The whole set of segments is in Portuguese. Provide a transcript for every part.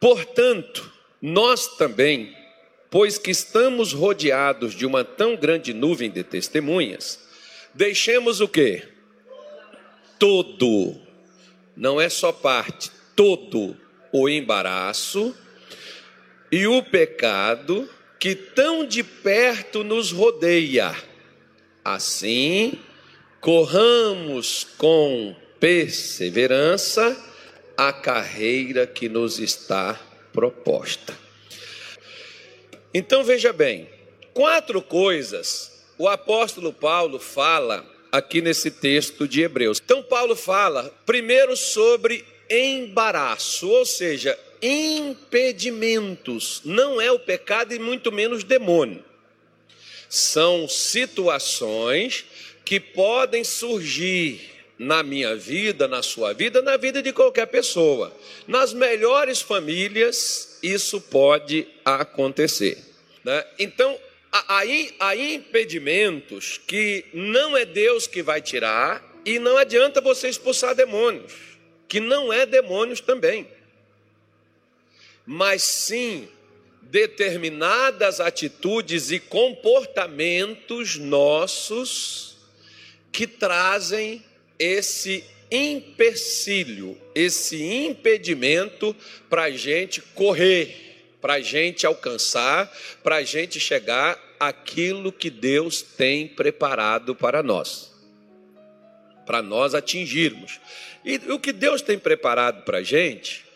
Portanto, nós também, pois que estamos rodeados de uma tão grande nuvem de testemunhas, deixemos o quê? Todo, não é só parte, todo o embaraço e o pecado que tão de perto nos rodeia. Assim, corramos com perseverança a carreira que nos está proposta. Então veja bem, quatro coisas o apóstolo Paulo fala aqui nesse texto de Hebreus. Então Paulo fala primeiro sobre embaraço, ou seja, impedimentos. Não é o pecado e muito menos demônio. São situações que podem surgir na minha vida, na sua vida, na vida de qualquer pessoa. Nas melhores famílias, isso pode acontecer. Né? Então, há, há impedimentos que não é Deus que vai tirar, e não adianta você expulsar demônios, que não é demônios também. Mas sim determinadas atitudes e comportamentos nossos que trazem esse empecilho, esse impedimento para a gente correr, para a gente alcançar, para a gente chegar aquilo que Deus tem preparado para nós, para nós atingirmos. E o que Deus tem preparado para a gente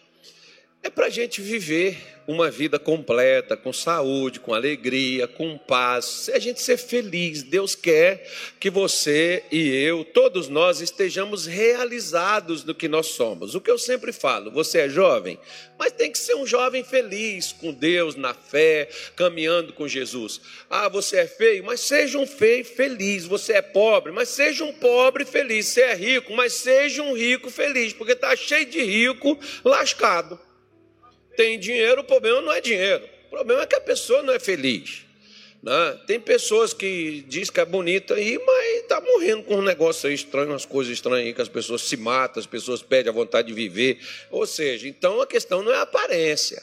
é para a gente viver uma vida completa, com saúde, com alegria, com paz, a gente ser feliz. Deus quer que você e eu, todos nós, estejamos realizados no que nós somos. O que eu sempre falo, você é jovem, mas tem que ser um jovem feliz com Deus, na fé, caminhando com Jesus. Ah, você é feio, mas seja um feio feliz. Você é pobre, mas seja um pobre feliz. Você é rico, mas seja um rico feliz, porque está cheio de rico lascado tem dinheiro, o problema não é dinheiro. O problema é que a pessoa não é feliz. Né? Tem pessoas que diz que é bonita aí, mas está morrendo com um negócio estranho, umas coisas estranhas aí, que as pessoas se matam, as pessoas perdem a vontade de viver. Ou seja, então a questão não é a aparência.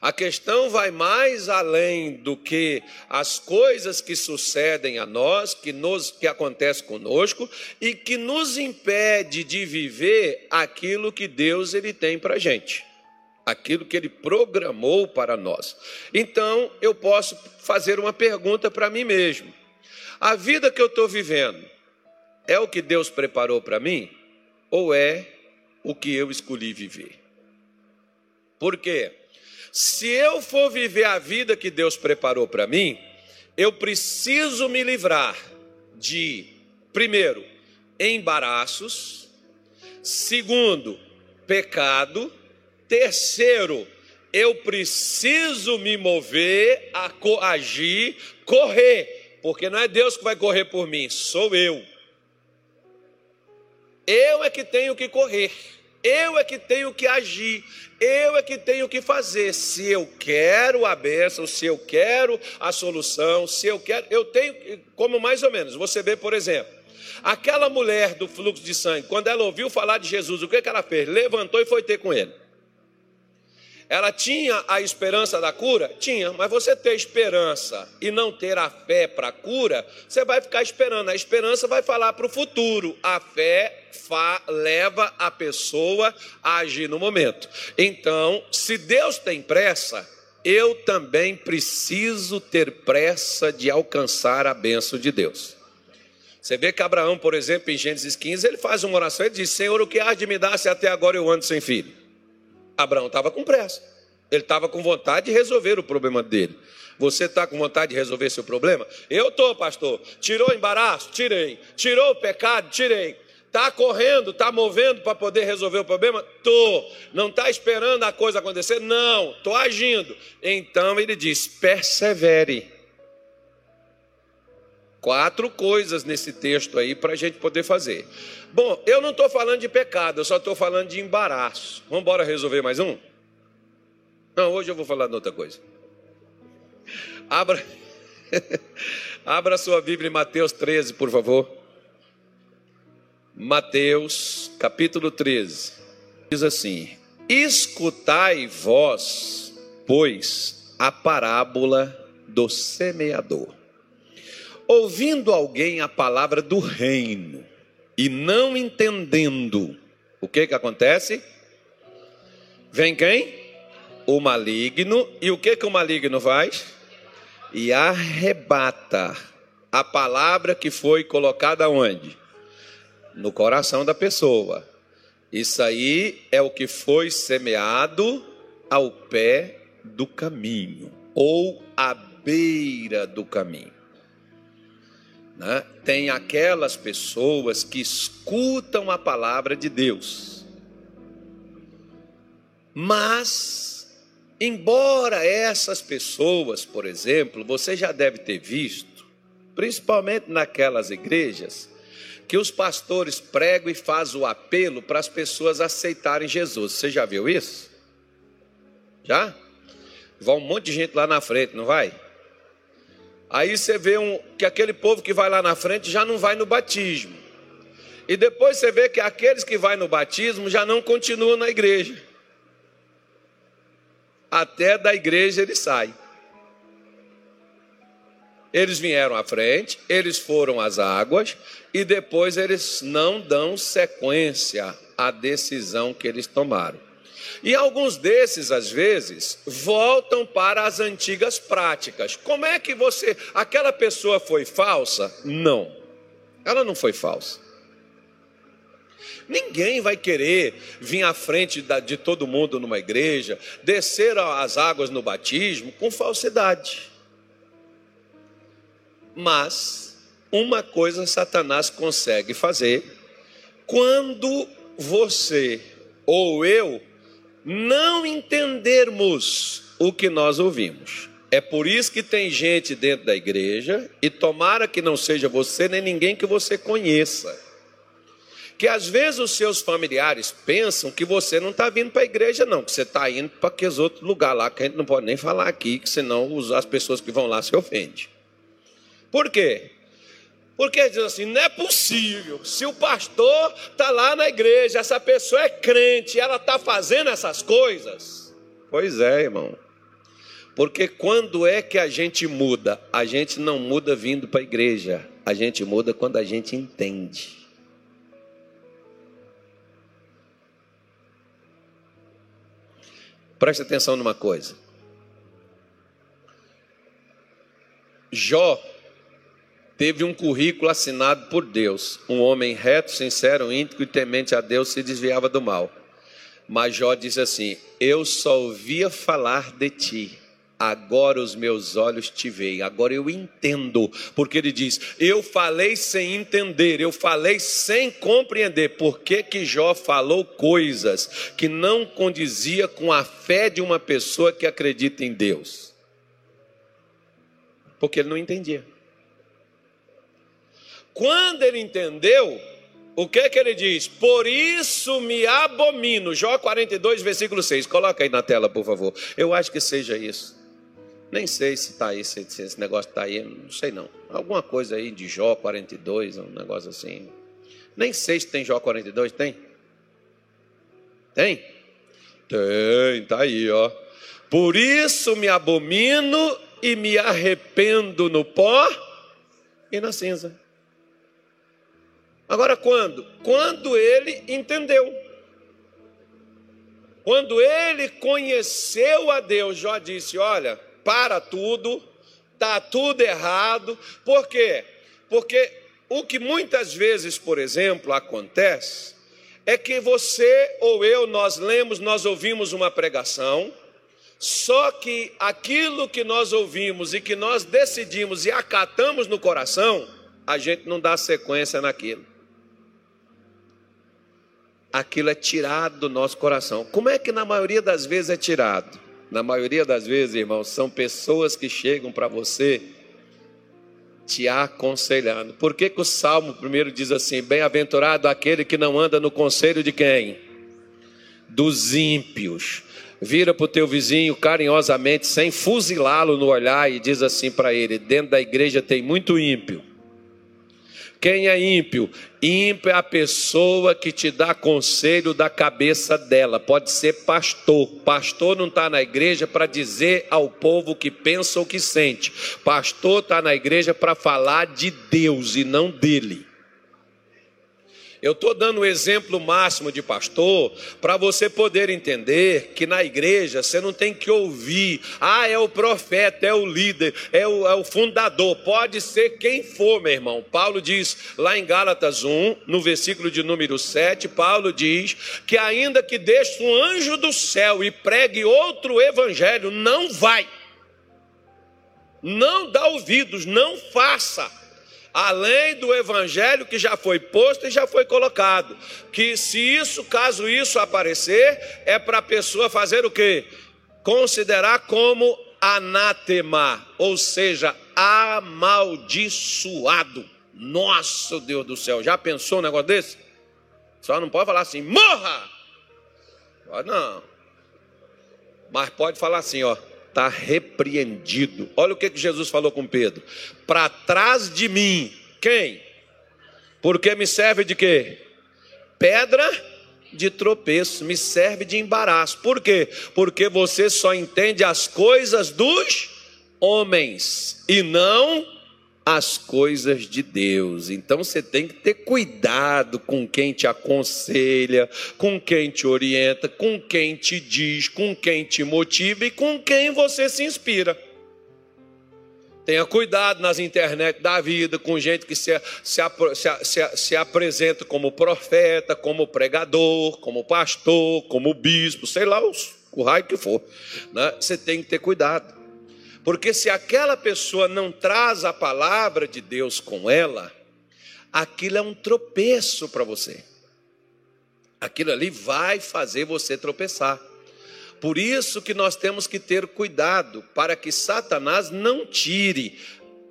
A questão vai mais além do que as coisas que sucedem a nós, que, nos, que acontece conosco e que nos impede de viver aquilo que Deus ele tem para a gente aquilo que ele programou para nós. Então, eu posso fazer uma pergunta para mim mesmo: a vida que eu estou vivendo é o que Deus preparou para mim ou é o que eu escolhi viver? Por quê? Se eu for viver a vida que Deus preparou para mim, eu preciso me livrar de, primeiro, embaraços, segundo, pecado Terceiro, eu preciso me mover, a agir, correr, porque não é Deus que vai correr por mim, sou eu. Eu é que tenho que correr, eu é que tenho que agir, eu é que tenho que fazer. Se eu quero a bênção, se eu quero a solução, se eu quero, eu tenho, como mais ou menos, você vê, por exemplo, aquela mulher do fluxo de sangue, quando ela ouviu falar de Jesus, o que, que ela fez? Levantou e foi ter com ele. Ela tinha a esperança da cura? Tinha, mas você ter esperança e não ter a fé para a cura, você vai ficar esperando. A esperança vai falar para o futuro, a fé fa leva a pessoa a agir no momento. Então, se Deus tem pressa, eu também preciso ter pressa de alcançar a benção de Deus. Você vê que Abraão, por exemplo, em Gênesis 15, ele faz uma oração e diz: Senhor, o que há de me dar se até agora eu ando sem filho? Abraão estava com pressa. Ele estava com vontade de resolver o problema dele. Você está com vontade de resolver seu problema? Eu estou, pastor. Tirou o embaraço? Tirei. Tirou o pecado? Tirei. Está correndo, está movendo para poder resolver o problema? Estou. Não está esperando a coisa acontecer? Não. Estou agindo. Então ele diz: persevere. Quatro coisas nesse texto aí para a gente poder fazer. Bom, eu não estou falando de pecado, eu só estou falando de embaraço. Vamos embora resolver mais um? Não, hoje eu vou falar de outra coisa. Abra, Abra sua Bíblia em Mateus 13, por favor. Mateus, capítulo 13. Diz assim: Escutai vós, pois, a parábola do semeador. Ouvindo alguém a palavra do reino e não entendendo, o que que acontece? Vem quem? O maligno. E o que que o maligno faz? E arrebata a palavra que foi colocada onde? No coração da pessoa. Isso aí é o que foi semeado ao pé do caminho ou à beira do caminho. Né? Tem aquelas pessoas que escutam a palavra de Deus, mas, embora essas pessoas, por exemplo, você já deve ter visto, principalmente naquelas igrejas, que os pastores pregam e fazem o apelo para as pessoas aceitarem Jesus. Você já viu isso? Já? Vai um monte de gente lá na frente, não vai? Aí você vê um, que aquele povo que vai lá na frente já não vai no batismo. E depois você vê que aqueles que vai no batismo já não continuam na igreja. Até da igreja ele sai. Eles vieram à frente, eles foram às águas e depois eles não dão sequência à decisão que eles tomaram. E alguns desses, às vezes, voltam para as antigas práticas. Como é que você. Aquela pessoa foi falsa? Não. Ela não foi falsa. Ninguém vai querer vir à frente de todo mundo numa igreja, descer as águas no batismo com falsidade. Mas uma coisa Satanás consegue fazer quando você ou eu não entendermos o que nós ouvimos. É por isso que tem gente dentro da igreja, e tomara que não seja você nem ninguém que você conheça, que às vezes os seus familiares pensam que você não está vindo para a igreja, não, que você está indo para aqueles outros lugares lá, que a gente não pode nem falar aqui, que senão as pessoas que vão lá se ofendem. Por quê? Porque diz assim: não é possível. Se o pastor está lá na igreja, essa pessoa é crente, ela está fazendo essas coisas. Pois é, irmão. Porque quando é que a gente muda? A gente não muda vindo para a igreja, a gente muda quando a gente entende. Preste atenção numa coisa. Jó teve um currículo assinado por Deus. Um homem reto, sincero, íntegro e temente a Deus se desviava do mal. Mas Jó disse assim: Eu só ouvia falar de ti. Agora os meus olhos te veem, agora eu entendo, porque ele diz: Eu falei sem entender, eu falei sem compreender. Por que, que Jó falou coisas que não condizia com a fé de uma pessoa que acredita em Deus? Porque ele não entendia. Quando ele entendeu, o que que ele diz? Por isso me abomino. Jó 42, versículo 6. Coloca aí na tela, por favor. Eu acho que seja isso. Nem sei se está aí, se, esse negócio está aí, não sei não. Alguma coisa aí de Jó 42, um negócio assim. Nem sei se tem Jó 42, tem? Tem? Tem, está aí, ó. Por isso me abomino e me arrependo no pó e na cinza. Agora, quando? Quando ele entendeu. Quando ele conheceu a Deus, Jó disse: Olha, para tudo, está tudo errado. Por quê? Porque o que muitas vezes, por exemplo, acontece é que você ou eu, nós lemos, nós ouvimos uma pregação, só que aquilo que nós ouvimos e que nós decidimos e acatamos no coração, a gente não dá sequência naquilo aquilo é tirado do nosso coração. Como é que na maioria das vezes é tirado? Na maioria das vezes, irmãos, são pessoas que chegam para você te aconselhando. Por que, que o Salmo primeiro diz assim: Bem-aventurado aquele que não anda no conselho de quem? Dos ímpios. Vira para o teu vizinho carinhosamente, sem fuzilá-lo no olhar, e diz assim para ele: Dentro da igreja tem muito ímpio Quem é ímpio? Ímpio é a pessoa que te dá conselho da cabeça dela. Pode ser pastor. Pastor não está na igreja para dizer ao povo o que pensa ou o que sente. Pastor está na igreja para falar de Deus e não dele. Eu estou dando o um exemplo máximo de pastor para você poder entender que na igreja você não tem que ouvir, ah, é o profeta, é o líder, é o, é o fundador, pode ser quem for, meu irmão. Paulo diz lá em Gálatas 1, no versículo de número 7, Paulo diz que ainda que deixe um anjo do céu e pregue outro evangelho, não vai. Não dá ouvidos, não faça além do evangelho que já foi posto e já foi colocado. Que se isso, caso isso aparecer, é para a pessoa fazer o quê? Considerar como anátema, ou seja, amaldiçoado. Nossa, Deus do céu, já pensou um negócio desse? Só não pode falar assim, morra! Não. Mas pode falar assim, ó, está repreendido. Olha o que, que Jesus falou com Pedro: para trás de mim, quem? Porque me serve de quê? Pedra de tropeço, me serve de embaraço. Por quê? Porque você só entende as coisas dos homens e não as coisas de Deus. Então você tem que ter cuidado com quem te aconselha, com quem te orienta, com quem te diz, com quem te motiva e com quem você se inspira. Tenha cuidado nas internet da vida, com gente que se, se, se, se, apresenta como profeta, como pregador, como pastor, como bispo, sei lá o raio que for. Né? Você tem que ter cuidado. Porque se aquela pessoa não traz a palavra de Deus com ela, aquilo é um tropeço para você. Aquilo ali vai fazer você tropeçar. Por isso que nós temos que ter cuidado para que Satanás não tire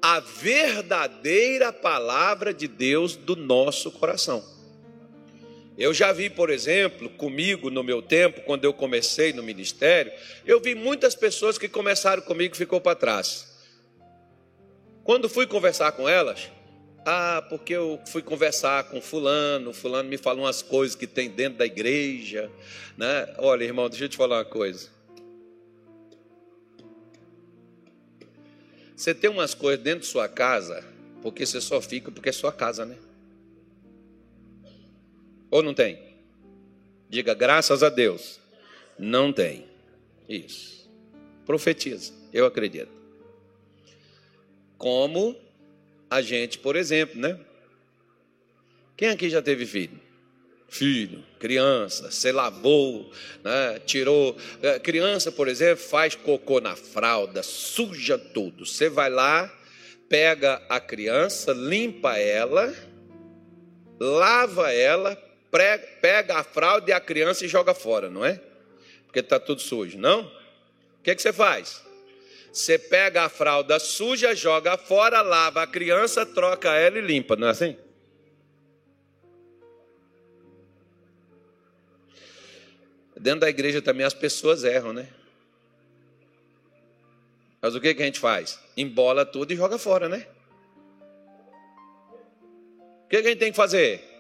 a verdadeira palavra de Deus do nosso coração. Eu já vi, por exemplo, comigo no meu tempo, quando eu comecei no ministério, eu vi muitas pessoas que começaram comigo e ficou para trás. Quando fui conversar com elas, ah, porque eu fui conversar com fulano, fulano me falou umas coisas que tem dentro da igreja, né? Olha, irmão, deixa eu te falar uma coisa. Você tem umas coisas dentro de sua casa, porque você só fica porque é sua casa, né? Ou não tem? Diga graças a Deus. Não tem. Isso. Profetiza, eu acredito. Como a gente, por exemplo, né? Quem aqui já teve filho? Filho, criança, se lavou, né? tirou. É, criança, por exemplo, faz cocô na fralda, suja tudo. Você vai lá, pega a criança, limpa ela, lava ela, pega a fralda e a criança e joga fora, não é? Porque está tudo sujo, não? O que, é que você faz? Você pega a fralda suja, joga fora, lava a criança, troca ela e limpa, não é assim? Dentro da igreja também as pessoas erram, né? Mas o que, que a gente faz? Embola tudo e joga fora, né? O que, que a gente tem que fazer?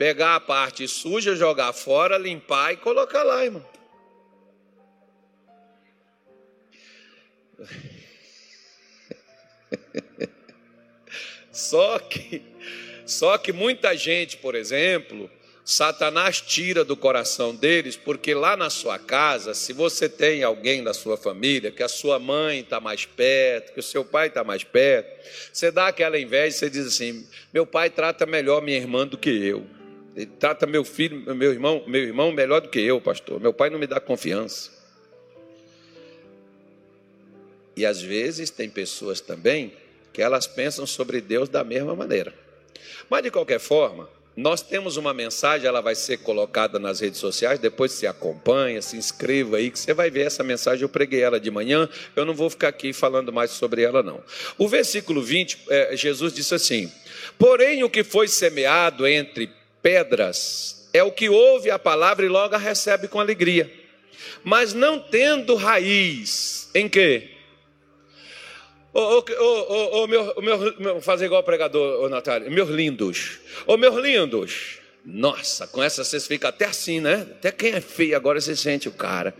Pegar a parte suja, jogar fora, limpar e colocar lá, irmão. Só que, só que muita gente, por exemplo, Satanás tira do coração deles, porque lá na sua casa, se você tem alguém da sua família, que a sua mãe está mais perto, que o seu pai está mais perto, você dá aquela inveja, você diz assim: meu pai trata melhor minha irmã do que eu. Trata meu filho, meu irmão, meu irmão melhor do que eu, pastor. Meu pai não me dá confiança. E às vezes tem pessoas também que elas pensam sobre Deus da mesma maneira. Mas de qualquer forma, nós temos uma mensagem, ela vai ser colocada nas redes sociais, depois se acompanha, se inscreva aí, que você vai ver essa mensagem. Eu preguei ela de manhã, eu não vou ficar aqui falando mais sobre ela, não. O versículo 20, é, Jesus disse assim: Porém, o que foi semeado entre pedras é o que ouve a palavra e logo a recebe com alegria, mas não tendo raiz em quê? Ô, ô, ô, meu, meu, meu, fazer igual o pregador, ô Natália. Meus lindos. Ô, meus lindos. Nossa, com essa vocês ficam até assim, né? Até quem é feio agora você sente o cara.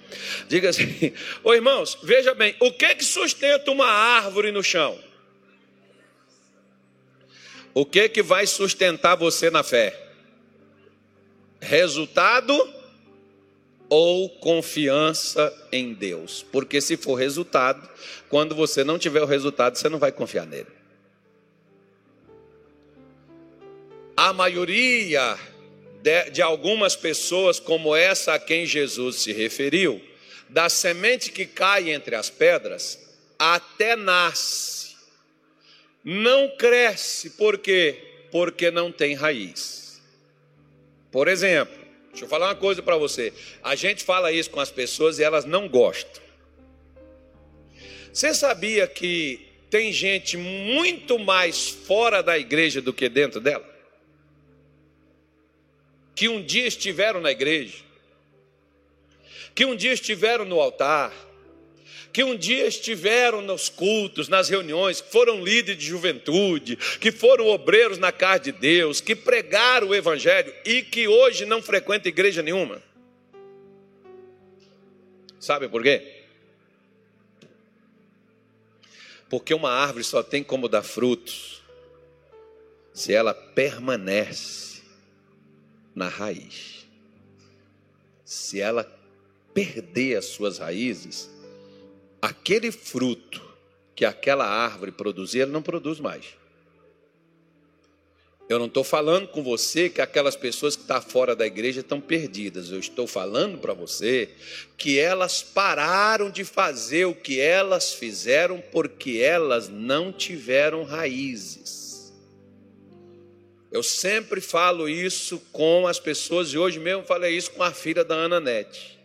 Diga assim, ô irmãos, veja bem, o que que sustenta uma árvore no chão? O que que vai sustentar você na fé? Resultado ou confiança em Deus? Porque se for resultado, quando você não tiver o resultado, você não vai confiar nele. A maioria de, de algumas pessoas, como essa a quem Jesus se referiu, da semente que cai entre as pedras, até nasce, não cresce, por quê? Porque não tem raiz. Por exemplo, deixa eu falar uma coisa para você: a gente fala isso com as pessoas e elas não gostam. Você sabia que tem gente muito mais fora da igreja do que dentro dela? Que um dia estiveram na igreja, que um dia estiveram no altar, que um dia estiveram nos cultos, nas reuniões, que foram líderes de juventude, que foram obreiros na casa de Deus, que pregaram o evangelho e que hoje não frequentam igreja nenhuma. Sabe por quê? Porque uma árvore só tem como dar frutos se ela permanece na raiz. Se ela perder as suas raízes, aquele fruto que aquela árvore produzia, ela não produz mais. Eu não estou falando com você que aquelas pessoas que estão fora da igreja estão perdidas. Eu estou falando para você que elas pararam de fazer o que elas fizeram porque elas não tiveram raízes. Eu sempre falo isso com as pessoas, e hoje mesmo falei isso com a filha da Ana Nete.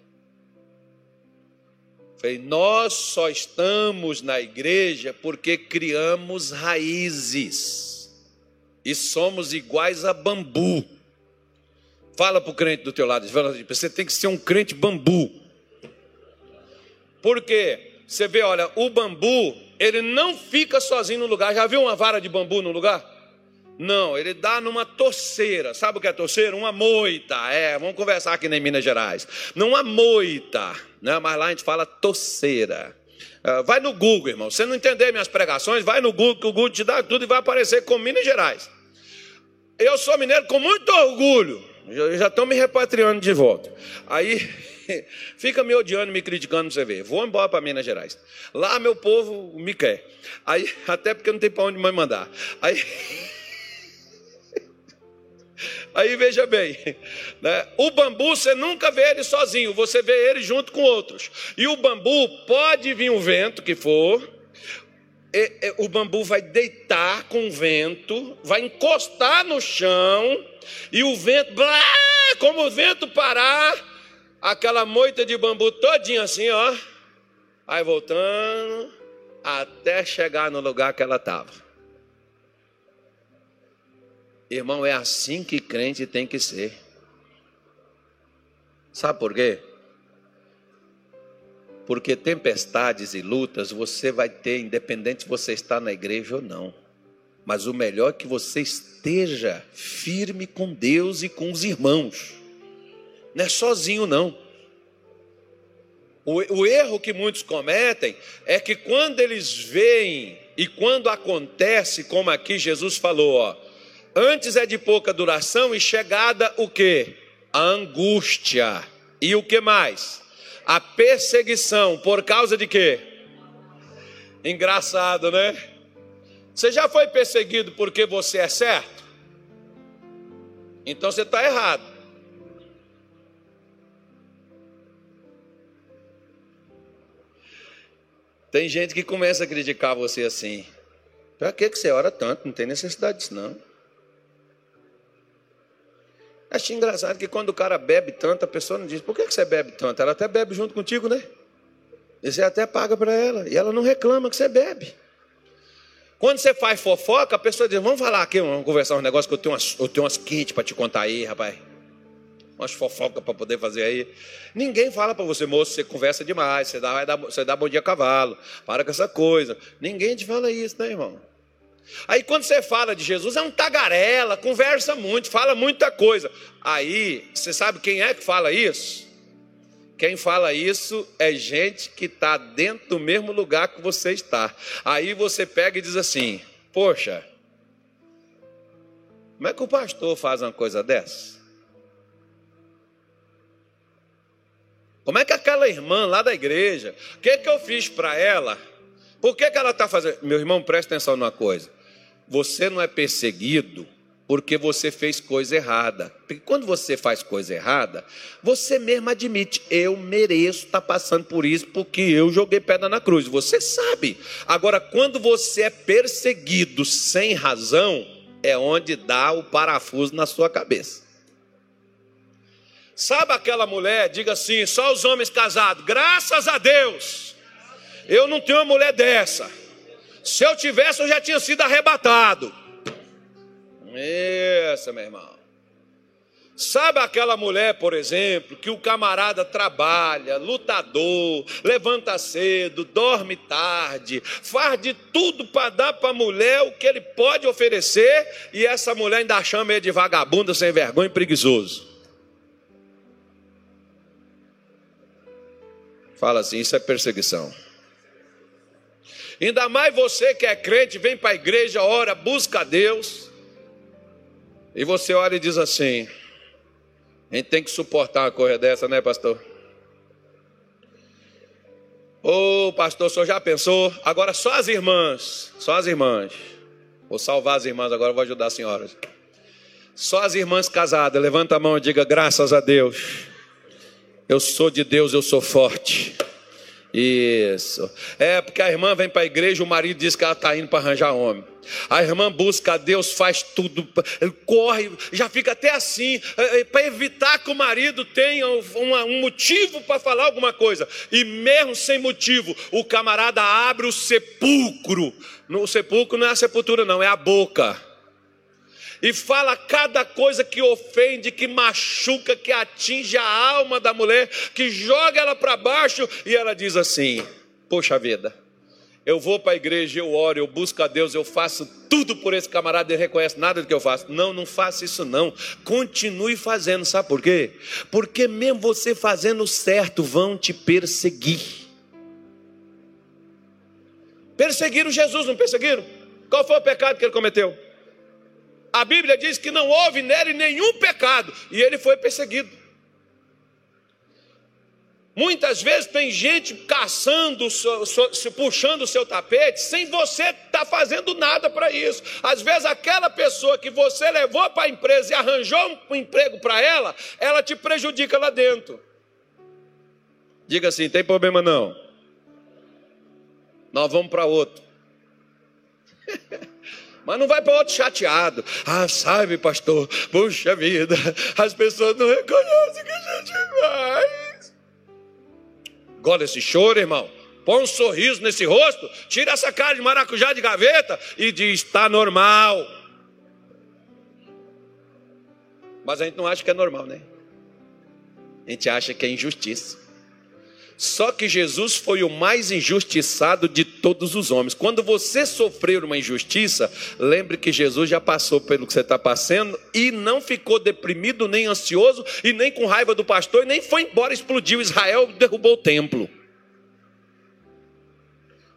Falei, nós só estamos na igreja porque criamos raízes e somos iguais a bambu. Fala para o crente do teu lado, você tem que ser um crente bambu. Por quê? Você vê, olha, o bambu, ele não fica sozinho no lugar. Já viu uma vara de bambu no lugar? Não, ele dá numa torceira. Sabe o que é torceira? Uma moita. É, vamos conversar aqui em Minas Gerais. Numa moita, né? mas lá a gente fala torceira. Uh, vai no Google, irmão. Se você não entender minhas pregações, vai no Google, que o Google te dá tudo e vai aparecer com Minas Gerais. Eu sou mineiro com muito orgulho. Já estão me repatriando de volta. Aí fica me odiando, me criticando, você vê. Vou embora para Minas Gerais. Lá meu povo me quer. Aí, até porque não tem para onde me mandar. Aí. Aí veja bem, né? o bambu você nunca vê ele sozinho, você vê ele junto com outros. E o bambu pode vir um vento que for, é, é, o bambu vai deitar com o vento, vai encostar no chão, e o vento, blá, como o vento parar, aquela moita de bambu todinha assim, ó, vai voltando até chegar no lugar que ela estava. Irmão, é assim que crente tem que ser. Sabe por quê? Porque tempestades e lutas você vai ter, independente se você está na igreja ou não. Mas o melhor é que você esteja firme com Deus e com os irmãos. Não é sozinho, não. O, o erro que muitos cometem é que quando eles veem e quando acontece, como aqui Jesus falou, ó, antes é de pouca duração e chegada o que? A angústia. E o que mais? a perseguição por causa de quê? Engraçado, né? Você já foi perseguido porque você é certo? Então você está errado. Tem gente que começa a criticar você assim. Para que você ora tanto? Não tem necessidade disso, não. Acho engraçado que quando o cara bebe tanto, a pessoa não diz, por que você bebe tanto? Ela até bebe junto contigo, né? E você até paga para ela. E ela não reclama que você bebe. Quando você faz fofoca, a pessoa diz, vamos falar aqui, vamos conversar um negócio que eu tenho umas, eu tenho umas quentes para te contar aí, rapaz. umas fofocas para poder fazer aí. Ninguém fala para você, moço, você conversa demais, você dá, dar, você dá bom dia a cavalo, para com essa coisa. Ninguém te fala isso, né, irmão? Aí quando você fala de Jesus, é um tagarela, conversa muito, fala muita coisa. Aí, você sabe quem é que fala isso? Quem fala isso é gente que está dentro do mesmo lugar que você está. Aí você pega e diz assim: Poxa, como é que o pastor faz uma coisa dessa? Como é que aquela irmã lá da igreja, o que, que eu fiz para ela? Por que, que ela está fazendo? Meu irmão, presta atenção numa coisa. Você não é perseguido porque você fez coisa errada. Porque quando você faz coisa errada, você mesmo admite, eu mereço estar tá passando por isso porque eu joguei pedra na cruz. Você sabe. Agora, quando você é perseguido sem razão, é onde dá o parafuso na sua cabeça. Sabe aquela mulher, diga assim, só os homens casados, graças a Deus, eu não tenho uma mulher dessa. Se eu tivesse, eu já tinha sido arrebatado. Isso, meu irmão. Sabe aquela mulher, por exemplo, que o camarada trabalha, lutador, levanta cedo, dorme tarde, faz de tudo para dar para a mulher o que ele pode oferecer, e essa mulher ainda chama ele de vagabunda, sem vergonha e preguiçoso. Fala assim: isso é perseguição. Ainda mais você que é crente, vem para a igreja, ora, busca a Deus, e você olha e diz assim: a gente tem que suportar uma coisa dessa, né, pastor? Ô, oh, pastor, o senhor já pensou? Agora só as irmãs, só as irmãs. Vou salvar as irmãs, agora vou ajudar as senhoras. Só as irmãs casadas, levanta a mão e diga graças a Deus. Eu sou de Deus, eu sou forte. Isso. É porque a irmã vem para a igreja, o marido diz que ela está indo para arranjar homem. A irmã busca a Deus, faz tudo, corre, já fica até assim, é, é, para evitar que o marido tenha um motivo para falar alguma coisa. E mesmo sem motivo, o camarada abre o sepulcro. O sepulcro não é a sepultura, não, é a boca e fala cada coisa que ofende, que machuca, que atinge a alma da mulher, que joga ela para baixo, e ela diz assim: Poxa vida, eu vou para a igreja, eu oro, eu busco a Deus, eu faço tudo por esse camarada, ele reconhece nada do que eu faço. Não, não faça isso não. Continue fazendo, sabe por quê? Porque mesmo você fazendo certo, vão te perseguir. Perseguiram Jesus, não perseguiram? Qual foi o pecado que ele cometeu? A Bíblia diz que não houve nele nenhum pecado e ele foi perseguido. Muitas vezes tem gente caçando, se puxando o seu tapete, sem você estar tá fazendo nada para isso. Às vezes, aquela pessoa que você levou para a empresa e arranjou um emprego para ela, ela te prejudica lá dentro. Diga assim: tem problema não. Nós vamos para outro. Mas não vai para outro chateado. Ah, sabe, pastor, puxa vida, as pessoas não reconhecem que a gente faz. Gosta desse choro, irmão? Põe um sorriso nesse rosto, tira essa cara de maracujá de gaveta e diz: está normal. Mas a gente não acha que é normal, né? A gente acha que é injustiça. Só que Jesus foi o mais injustiçado de todos os homens. Quando você sofrer uma injustiça, lembre que Jesus já passou pelo que você está passando e não ficou deprimido, nem ansioso, e nem com raiva do pastor, e nem foi embora, explodiu Israel, derrubou o templo.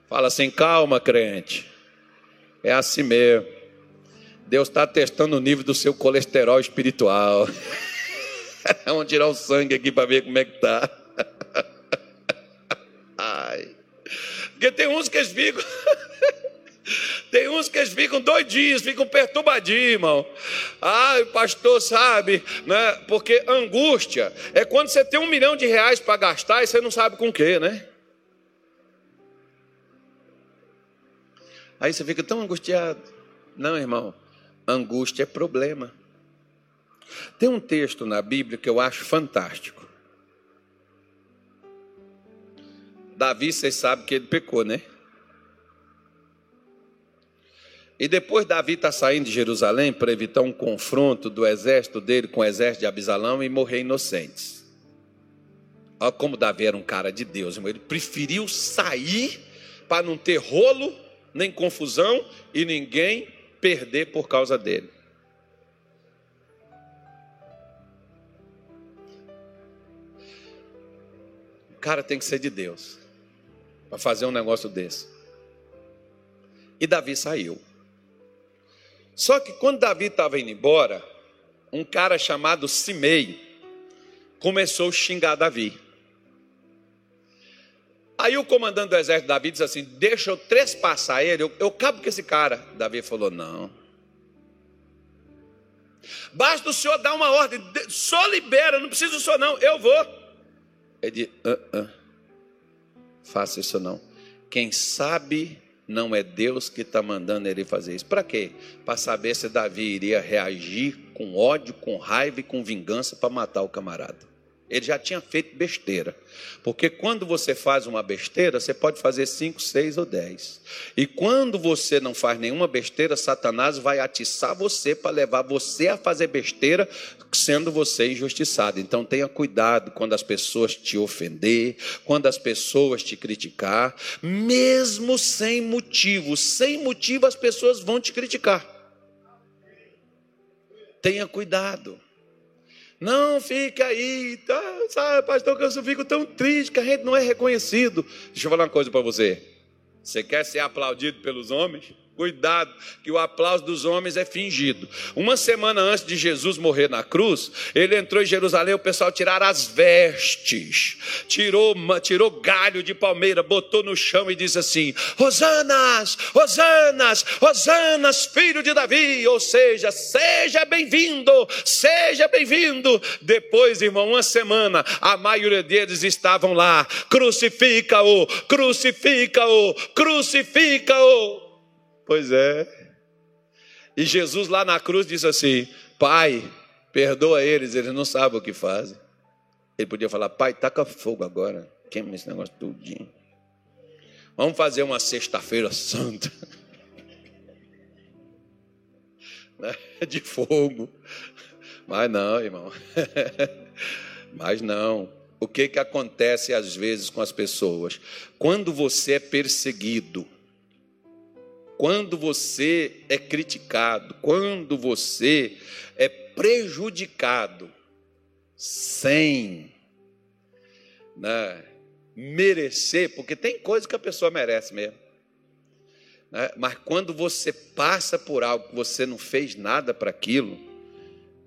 Fala assim, calma, crente. É assim mesmo. Deus está testando o nível do seu colesterol espiritual. Vamos tirar o sangue aqui para ver como é que está. Porque tem uns que eles ficam. Tem uns que eles ficam doidinhos, ficam perturbadinhos, irmão. Ai, pastor, sabe, né? Porque angústia é quando você tem um milhão de reais para gastar e você não sabe com o que, né? Aí você fica tão angustiado. Não, irmão, angústia é problema. Tem um texto na Bíblia que eu acho fantástico. Davi, vocês sabem que ele pecou, né? E depois Davi está saindo de Jerusalém para evitar um confronto do exército dele com o exército de Abisalão e morrer inocentes. Olha como Davi era um cara de Deus, irmão. Ele preferiu sair para não ter rolo, nem confusão e ninguém perder por causa dele. O cara tem que ser de Deus para fazer um negócio desse. E Davi saiu. Só que quando Davi estava indo embora, um cara chamado Simei começou a xingar Davi. Aí o comandante do exército Davi disse assim: Deixa eu trespassar ele, eu, eu cabo com esse cara. Davi falou: Não. Basta o senhor dar uma ordem, só libera, não precisa o senhor não, eu vou. Ele disse: uh, uh, Faça isso não. Quem sabe não é Deus que está mandando ele fazer isso. Para quê? Para saber se Davi iria reagir com ódio, com raiva e com vingança para matar o camarada. Ele já tinha feito besteira. Porque quando você faz uma besteira, você pode fazer cinco, seis ou dez. E quando você não faz nenhuma besteira, Satanás vai atiçar você para levar você a fazer besteira, sendo você injustiçado. Então tenha cuidado quando as pessoas te ofender, quando as pessoas te criticar, mesmo sem motivo. Sem motivo as pessoas vão te criticar. Tenha cuidado. Não fica aí, tá, sabe, pastor, que eu fico tão triste que a gente não é reconhecido. Deixa eu falar uma coisa para você. Você quer ser aplaudido pelos homens? Cuidado, que o aplauso dos homens é fingido. Uma semana antes de Jesus morrer na cruz, ele entrou em Jerusalém, o pessoal tiraram as vestes, tirou, tirou galho de palmeira, botou no chão e disse assim: Hosanas, Hosanas, Hosanas, filho de Davi, ou seja, seja bem-vindo, seja bem-vindo. Depois, irmão, uma semana, a maioria deles estavam lá, crucifica-o, crucifica-o, crucifica-o. Pois é. E Jesus lá na cruz disse assim: Pai, perdoa eles, eles não sabem o que fazem. Ele podia falar: Pai, taca fogo agora, queima esse negócio tudinho. Vamos fazer uma sexta-feira santa. De fogo. Mas não, irmão. Mas não. O que, que acontece às vezes com as pessoas? Quando você é perseguido, quando você é criticado, quando você é prejudicado, sem né, merecer, porque tem coisa que a pessoa merece mesmo. Né? Mas quando você passa por algo que você não fez nada para aquilo,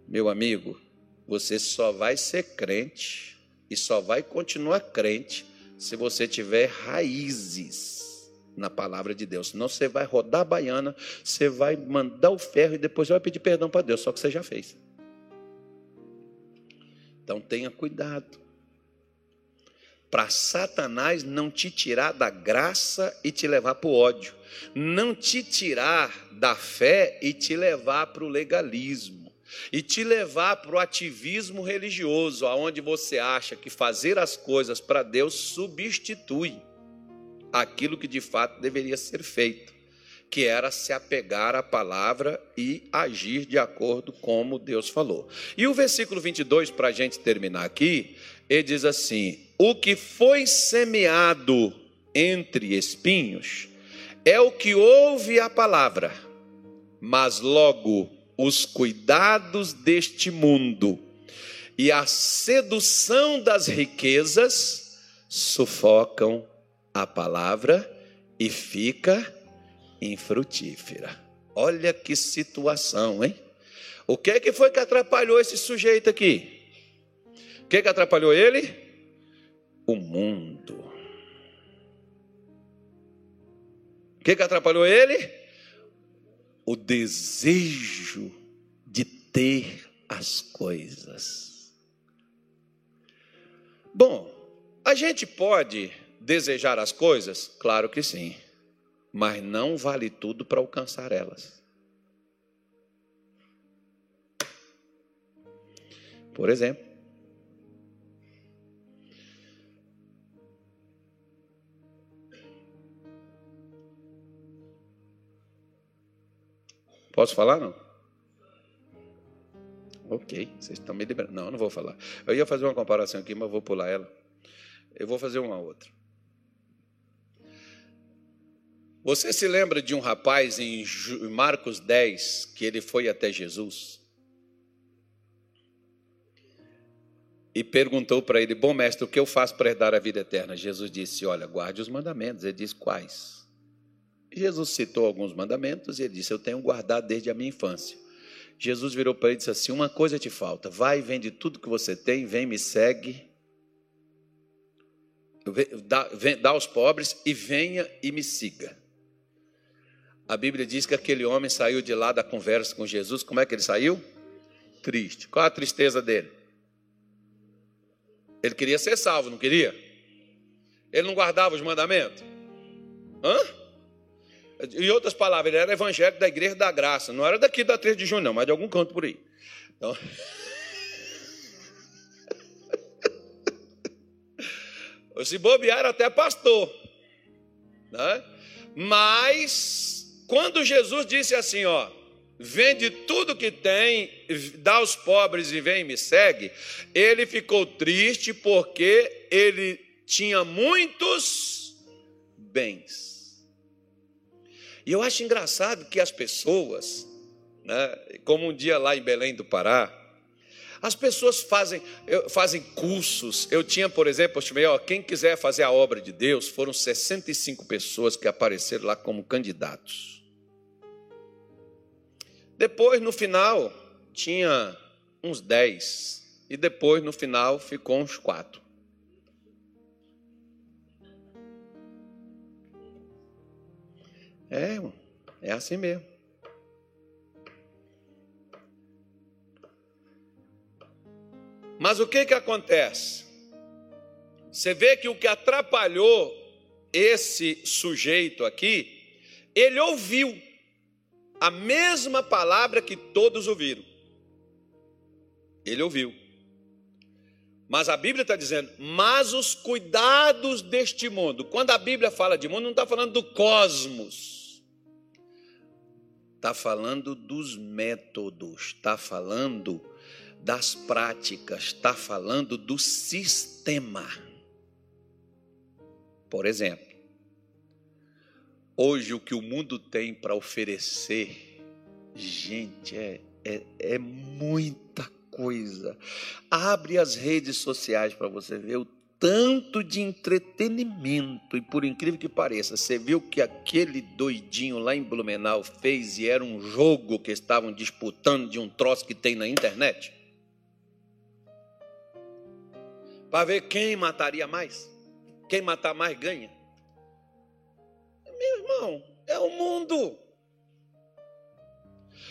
meu amigo, você só vai ser crente e só vai continuar crente se você tiver raízes na palavra de Deus. Senão você vai rodar a baiana, você vai mandar o ferro e depois vai pedir perdão para Deus, só que você já fez. Então tenha cuidado. Para Satanás não te tirar da graça e te levar para o ódio. Não te tirar da fé e te levar para o legalismo. E te levar para o ativismo religioso, aonde você acha que fazer as coisas para Deus substitui aquilo que de fato deveria ser feito, que era se apegar à palavra e agir de acordo como Deus falou. E o versículo 22, para a gente terminar aqui, ele diz assim: O que foi semeado entre espinhos é o que ouve a palavra, mas logo os cuidados deste mundo e a sedução das riquezas sufocam a palavra e fica infrutífera. Olha que situação, hein? O que é que foi que atrapalhou esse sujeito aqui? O que é que atrapalhou ele? O mundo. O que é que atrapalhou ele? O desejo de ter as coisas. Bom, a gente pode Desejar as coisas? Claro que sim. Mas não vale tudo para alcançar elas. Por exemplo, Posso falar não? Ok, vocês estão me liberando. Não, não vou falar. Eu ia fazer uma comparação aqui, mas vou pular ela. Eu vou fazer uma outra. Você se lembra de um rapaz em Marcos 10 que ele foi até Jesus? E perguntou para ele: Bom mestre, o que eu faço para herdar a vida eterna? Jesus disse: Olha, guarde os mandamentos. Ele disse: Quais? Jesus citou alguns mandamentos e ele disse: Eu tenho guardado desde a minha infância. Jesus virou para ele e disse assim: Uma coisa te falta, vai vende tudo que você tem, vem, me segue, dá, dá aos pobres e venha e me siga. A Bíblia diz que aquele homem saiu de lá da conversa com Jesus. Como é que ele saiu? Triste. Qual a tristeza dele? Ele queria ser salvo, não queria? Ele não guardava os mandamentos? Hã? Em outras palavras, ele era evangélico da igreja da graça. Não era daqui da 3 de junho, não, mas de algum canto por aí. Então... Se bobear, era até pastor. Né? Mas quando Jesus disse assim, ó, vende tudo que tem, dá aos pobres e vem e me segue, ele ficou triste porque ele tinha muitos bens. E eu acho engraçado que as pessoas, né, como um dia lá em Belém do Pará, as pessoas fazem, fazem cursos. Eu tinha, por exemplo, eu ó, quem quiser fazer a obra de Deus, foram 65 pessoas que apareceram lá como candidatos. Depois, no final, tinha uns dez. E depois, no final, ficou uns quatro. É, é assim mesmo. Mas o que que acontece? Você vê que o que atrapalhou esse sujeito aqui, ele ouviu a mesma palavra que todos ouviram. Ele ouviu. Mas a Bíblia está dizendo, mas os cuidados deste mundo. Quando a Bíblia fala de mundo, não está falando do cosmos. Está falando dos métodos, está falando das práticas, está falando do sistema. Por exemplo, Hoje, o que o mundo tem para oferecer, gente, é, é, é muita coisa. Abre as redes sociais para você ver o tanto de entretenimento, e por incrível que pareça, você viu que aquele doidinho lá em Blumenau fez e era um jogo que estavam disputando de um troço que tem na internet? Para ver quem mataria mais. Quem matar mais ganha. Irmão, é o mundo.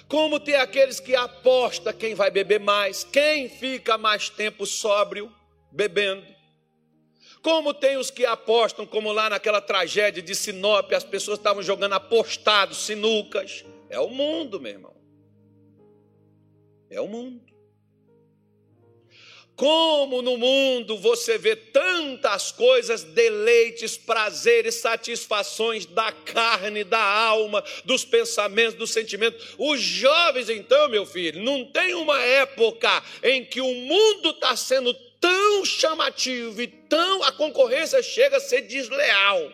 Como tem aqueles que aposta quem vai beber mais, quem fica mais tempo sóbrio bebendo. Como tem os que apostam, como lá naquela tragédia de Sinop, as pessoas estavam jogando apostados, sinucas. É o mundo, meu irmão. É o mundo. Como no mundo você vê tantas coisas, deleites, prazeres, satisfações da carne, da alma, dos pensamentos, dos sentimentos. Os jovens, então, meu filho, não tem uma época em que o mundo está sendo tão chamativo e tão. a concorrência chega a ser desleal.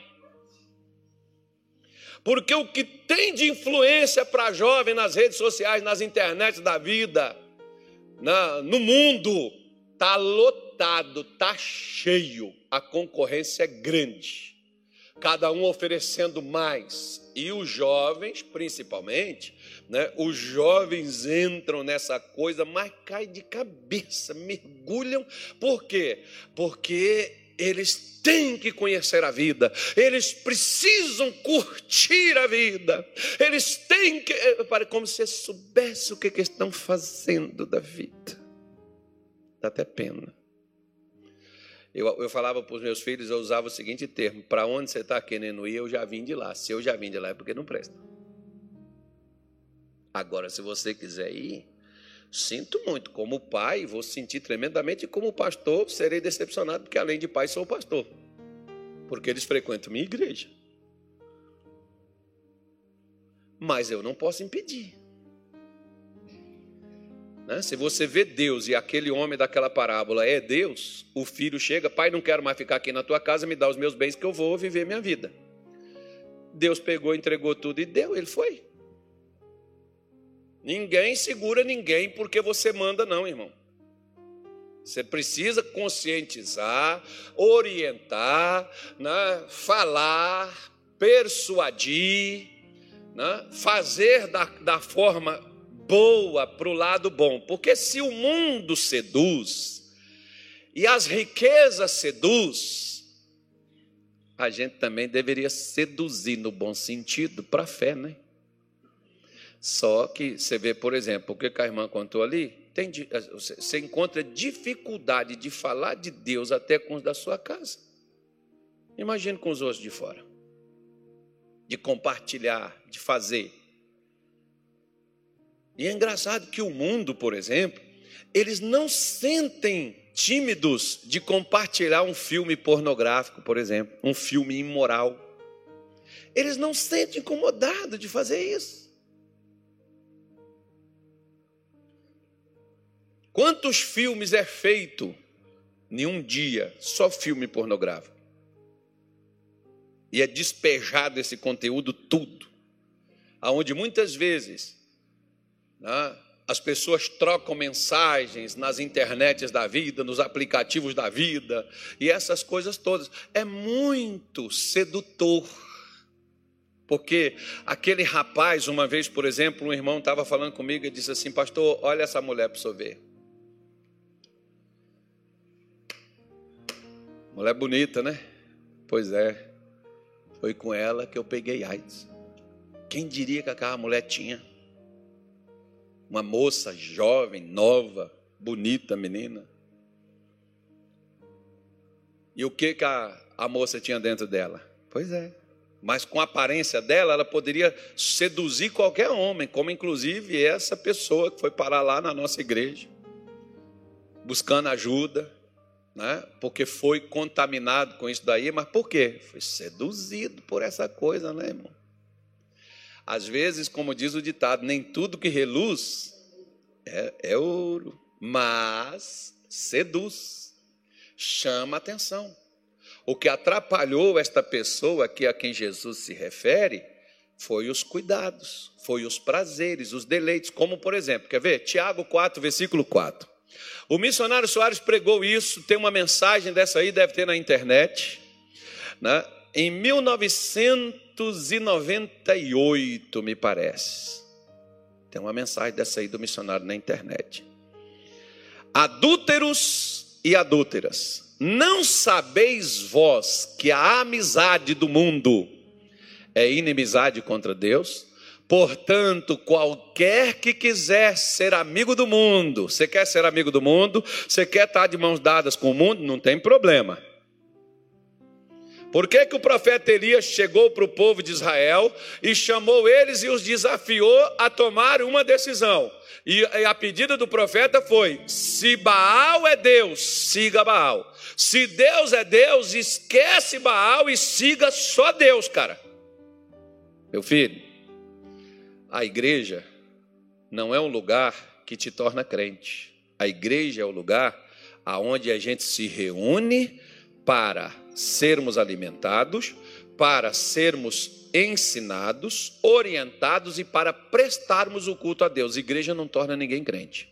Porque o que tem de influência para jovem nas redes sociais, nas internets da vida, na, no mundo, Está lotado, está cheio, a concorrência é grande, cada um oferecendo mais. E os jovens, principalmente, né, os jovens entram nessa coisa, mas caem de cabeça, mergulham. Por quê? Porque eles têm que conhecer a vida, eles precisam curtir a vida, eles têm que. É, como se soubesse o que estão fazendo da vida dá até pena. Eu, eu falava para os meus filhos, eu usava o seguinte termo: para onde você está querendo ir, eu já vim de lá. Se eu já vim de lá, é porque não presta. Agora, se você quiser ir, sinto muito. Como pai, vou sentir tremendamente. E como pastor, serei decepcionado, porque além de pai, sou pastor. Porque eles frequentam minha igreja. Mas eu não posso impedir. Né? Se você vê Deus e aquele homem daquela parábola é Deus, o filho chega, pai, não quero mais ficar aqui na tua casa, me dá os meus bens que eu vou viver minha vida. Deus pegou, entregou tudo e deu, ele foi. Ninguém segura ninguém porque você manda, não, irmão. Você precisa conscientizar, orientar, né? falar, persuadir, né? fazer da, da forma boa para o lado bom. Porque se o mundo seduz e as riquezas seduz, a gente também deveria seduzir no bom sentido para a fé, né? Só que você vê, por exemplo, o que a irmã contou ali, tem, você encontra dificuldade de falar de Deus até com os da sua casa. Imagine com os outros de fora. De compartilhar, de fazer. E é engraçado que o mundo, por exemplo, eles não sentem tímidos de compartilhar um filme pornográfico, por exemplo, um filme imoral. Eles não sentem incomodados de fazer isso. Quantos filmes é feito em um dia só filme pornográfico? E é despejado esse conteúdo tudo, aonde muitas vezes né? As pessoas trocam mensagens nas internets da vida, nos aplicativos da vida, e essas coisas todas. É muito sedutor. Porque aquele rapaz, uma vez, por exemplo, um irmão estava falando comigo e disse assim: Pastor, olha essa mulher para você ver. Mulher bonita, né? Pois é. Foi com ela que eu peguei AIDS. Quem diria que aquela mulher tinha? Uma moça jovem, nova, bonita menina. E o que, que a, a moça tinha dentro dela? Pois é. Mas com a aparência dela, ela poderia seduzir qualquer homem, como inclusive essa pessoa que foi parar lá na nossa igreja, buscando ajuda, né? porque foi contaminado com isso daí, mas por quê? Foi seduzido por essa coisa, né, irmão? Às vezes, como diz o ditado, nem tudo que reluz é, é ouro, mas seduz, chama atenção. O que atrapalhou esta pessoa aqui a quem Jesus se refere foi os cuidados, foi os prazeres, os deleites, como por exemplo, quer ver? Tiago 4, versículo 4. O missionário Soares pregou isso, tem uma mensagem dessa aí, deve ter na internet, né? em 1900 1998, me parece. Tem uma mensagem dessa aí do missionário na internet. Adúlteros e adúlteras, não sabeis vós que a amizade do mundo é inimizade contra Deus? Portanto, qualquer que quiser ser amigo do mundo, você quer ser amigo do mundo, você quer estar de mãos dadas com o mundo, não tem problema. Por que, que o profeta Elias chegou para o povo de Israel e chamou eles e os desafiou a tomar uma decisão? E a pedida do profeta foi: se Baal é Deus, siga Baal. Se Deus é Deus, esquece Baal e siga só Deus, cara. Meu filho, a igreja não é um lugar que te torna crente. A igreja é o lugar aonde a gente se reúne para sermos alimentados, para sermos ensinados, orientados e para prestarmos o culto a Deus. Igreja não torna ninguém crente.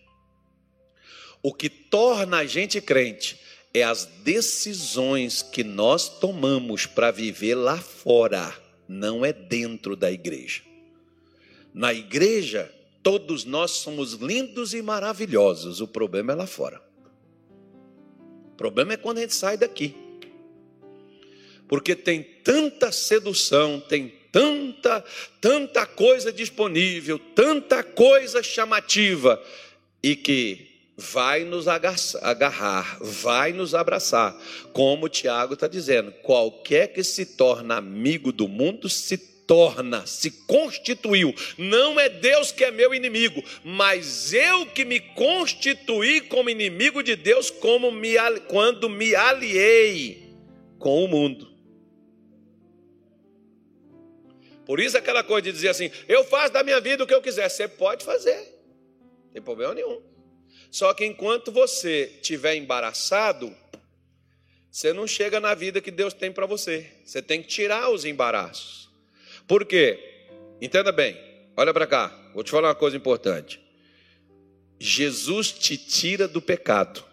O que torna a gente crente é as decisões que nós tomamos para viver lá fora, não é dentro da igreja. Na igreja, todos nós somos lindos e maravilhosos, o problema é lá fora. O problema é quando a gente sai daqui porque tem tanta sedução, tem tanta, tanta coisa disponível, tanta coisa chamativa, e que vai nos agarrar, vai nos abraçar. Como o Tiago está dizendo, qualquer que se torna amigo do mundo se torna, se constituiu. Não é Deus que é meu inimigo, mas eu que me constituí como inimigo de Deus, como me, quando me aliei com o mundo. Por isso aquela coisa de dizer assim, eu faço da minha vida o que eu quiser. Você pode fazer, não tem problema nenhum. Só que enquanto você estiver embaraçado, você não chega na vida que Deus tem para você. Você tem que tirar os embaraços. Por quê? Entenda bem, olha para cá, vou te falar uma coisa importante. Jesus te tira do pecado.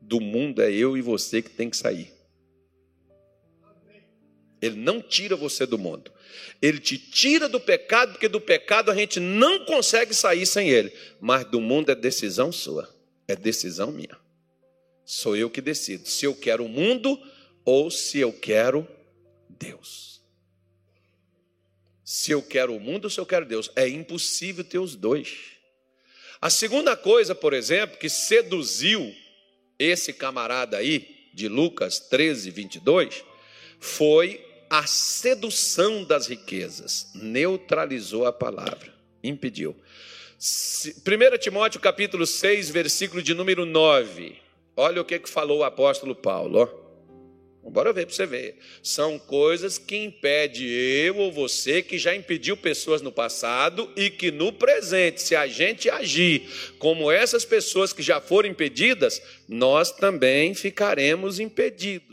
Do mundo é eu e você que tem que sair. Ele não tira você do mundo. Ele te tira do pecado, porque do pecado a gente não consegue sair sem ele. Mas do mundo é decisão sua, é decisão minha. Sou eu que decido se eu quero o mundo ou se eu quero Deus. Se eu quero o mundo ou se eu quero Deus. É impossível ter os dois. A segunda coisa, por exemplo, que seduziu esse camarada aí, de Lucas 13, 22, foi a sedução das riquezas. Neutralizou a palavra, impediu. 1 Timóteo capítulo 6, versículo de número 9. Olha o que, que falou o apóstolo Paulo. Ó. Bora ver para você ver. São coisas que impede eu ou você que já impediu pessoas no passado e que no presente, se a gente agir como essas pessoas que já foram impedidas, nós também ficaremos impedidos.